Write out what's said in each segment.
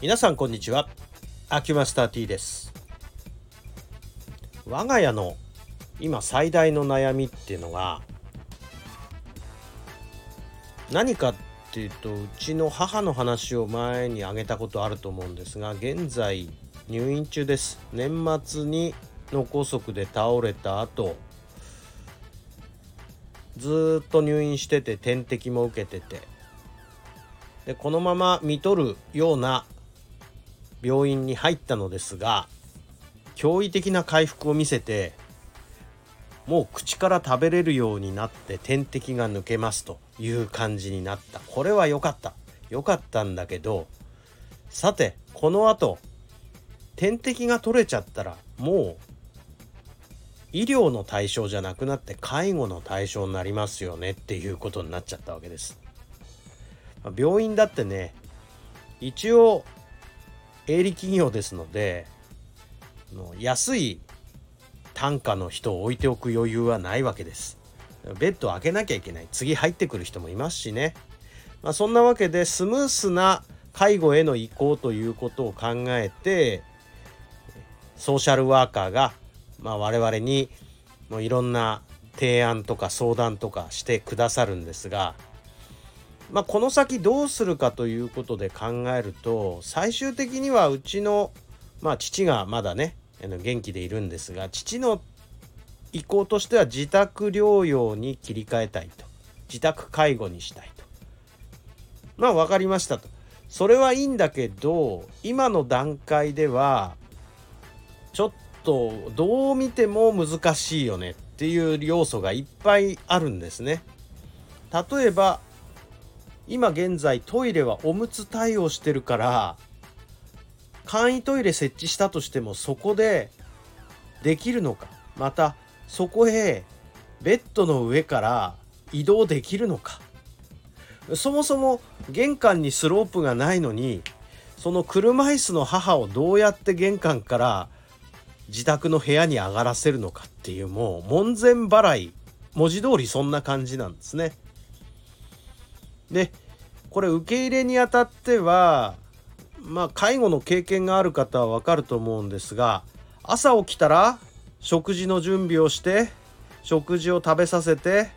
皆さんこんにちは。アキュマスター T です。我が家の今最大の悩みっていうのが何かっていうとうちの母の話を前に挙げたことあると思うんですが現在入院中です。年末に脳梗塞で倒れた後ずっと入院してて点滴も受けてて。でこのまま見とるような病院に入ったのですが驚異的な回復を見せてもう口から食べれるようになって点滴が抜けますという感じになったこれは良かった良かったんだけどさてこのあと点滴が取れちゃったらもう医療の対象じゃなくなって介護の対象になりますよねっていうことになっちゃったわけです。病院だってね一応営利企業ですので安い単価の人を置いておく余裕はないわけです。ベッドを開けなきゃいけない次入ってくる人もいますしね、まあ、そんなわけでスムースな介護への移行ということを考えてソーシャルワーカーが、まあ、我々にもういろんな提案とか相談とかしてくださるんですが、まあ、この先どうするかということで考えると最終的にはうちの、まあ、父がまだね元気でいるんですが父の意向としては自宅療養に切り替えたいと。自宅介護にしたいと。まあ分かりましたと。それはいいんだけど今の段階ではちょっとどう見ても難しいよねっていう要素がいっぱいあるんですね。例えば今現在トイレはおむつ対応してるから簡易トイレ設置したとしてもそこでできるのか。またそこへベッドの上から移動できるのか。そもそも玄関にスロープがないのにその車椅子の母をどうやって玄関から自宅の部屋に上がらせるのかっていうもう門前払い。文字通りそんな感じなんですね。でこれ受け入れにあたってはまあ介護の経験がある方はわかると思うんですが朝起きたら食事の準備をして食事を食べさせて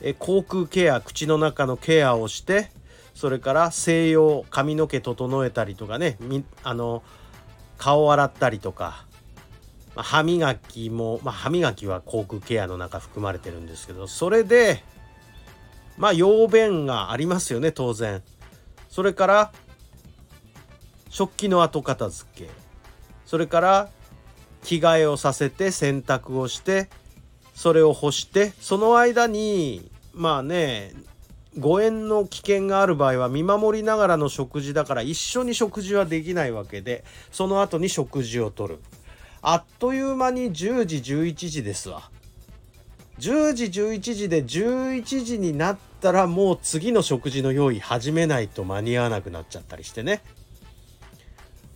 え口腔ケア口の中のケアをしてそれから西洋髪の毛整えたりとかねあの顔洗ったりとか、まあ、歯磨きも、まあ、歯磨きは口腔ケアの中含まれてるんですけどそれでまあ用便がありますよね当然。それから食器の後片付け。それから着替えをさせて洗濯をしてそれを干してその間にまあね誤嚥の危険がある場合は見守りながらの食事だから一緒に食事はできないわけでその後に食事をとる。あっという間に10時11時ですわ。10時11時で11時になったらもう次の食事の用意始めないと間に合わなくなっちゃったりしてね。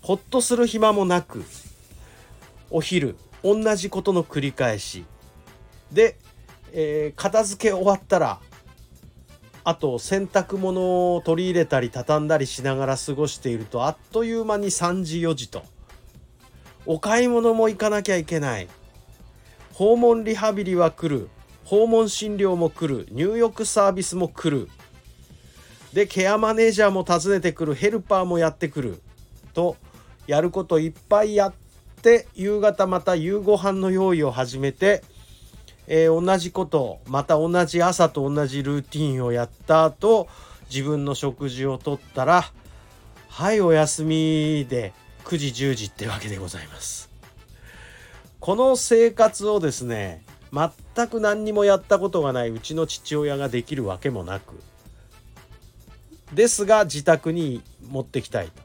ほっとする暇もなくお昼同じことの繰り返し。で、えー、片付け終わったらあと洗濯物を取り入れたり畳んだりしながら過ごしているとあっという間に3時4時と。お買い物も行かなきゃいけない。訪問リハビリは来る。訪問診療も来る。入浴サービスも来る。でケアマネージャーも訪ねてくる。ヘルパーもやってくる。とやることいっぱいやって夕方また夕ご飯の用意を始めて、えー、同じことまた同じ朝と同じルーティンをやった後自分の食事をとったらはいお休みで9時10時ってわけでございます。この生活をですね全く何にもやったことがないうちの父親ができるわけもなくですが自宅に持ってきたいと。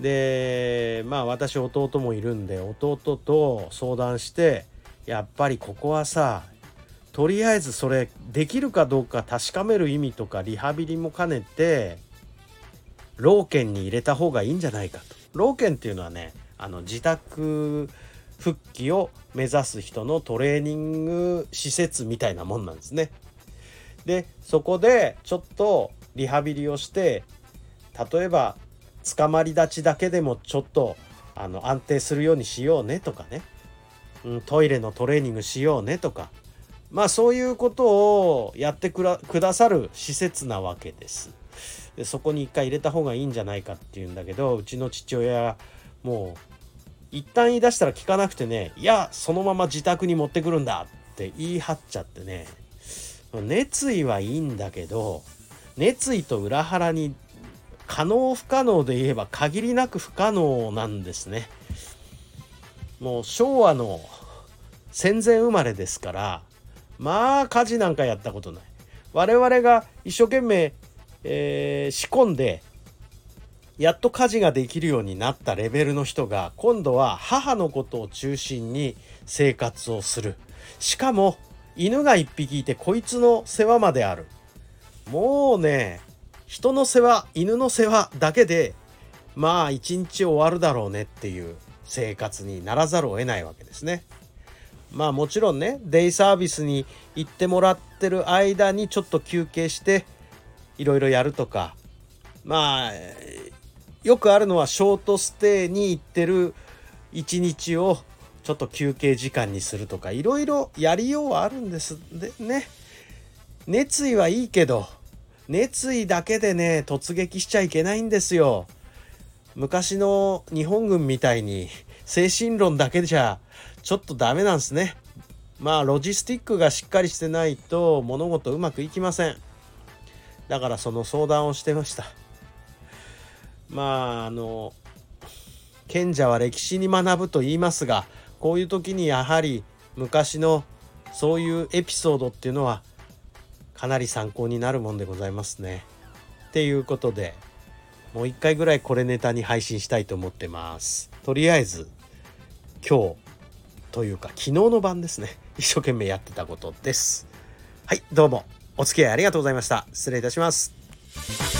でまあ私弟もいるんで弟と相談してやっぱりここはさとりあえずそれできるかどうか確かめる意味とかリハビリも兼ねて老犬に入れた方がいいんじゃないかと。老犬っていうのはねあの自宅復帰を目指す人のトレーニング施設みたいなもんなんですね。でそこでちょっとリハビリをして例えば捕まり立ちだけでもちょっとあの安定するようにしようねとかね、うん、トイレのトレーニングしようねとかまあそういうことをやってくださる施設なわけです。でそこに一回入れた方がいいんじゃないかっていうんだけどうちの父親もう一旦言い出したら聞かなくてねいやそのまま自宅に持ってくるんだって言い張っちゃってね熱意はいいんだけど熱意と裏腹に可能不可能で言えば限りなく不可能なんですね。もう昭和の戦前生まれですからまあ家事なんかやったことない。我々が一生懸命、えー、仕込んでやっと家事ができるようになったレベルの人が今度は母のことを中心に生活をする。しかも犬が1匹いてこいつの世話まである。もうね人の世話犬の世話だけでまあ一日終わるだろうねっていう生活にならざるを得ないわけですね。まあもちろんねデイサービスに行ってもらってる間にちょっと休憩していろいろやるとか。まあよくあるのはショートステイに行ってる一日をちょっと休憩時間にするとかいろいろやりようはあるんですでね。熱意はいいけど熱意だけでね突撃しちゃいけないんですよ。昔の日本軍みたいに精神論だけじゃちょっとダメなんですね。まあロジスティックがしっかりしてないと物事うまくいきません。だからその相談をしてました。まああの賢者は歴史に学ぶと言いますがこういう時にやはり昔のそういうエピソードっていうのはかなり参考になるもんでございますね。っていうことでもう一回ぐらいこれネタに配信したいと思ってます。とりあえず今日というか昨日の晩ですね一生懸命やってたことです。はいどうもお付き合いありがとうございました。失礼いたします。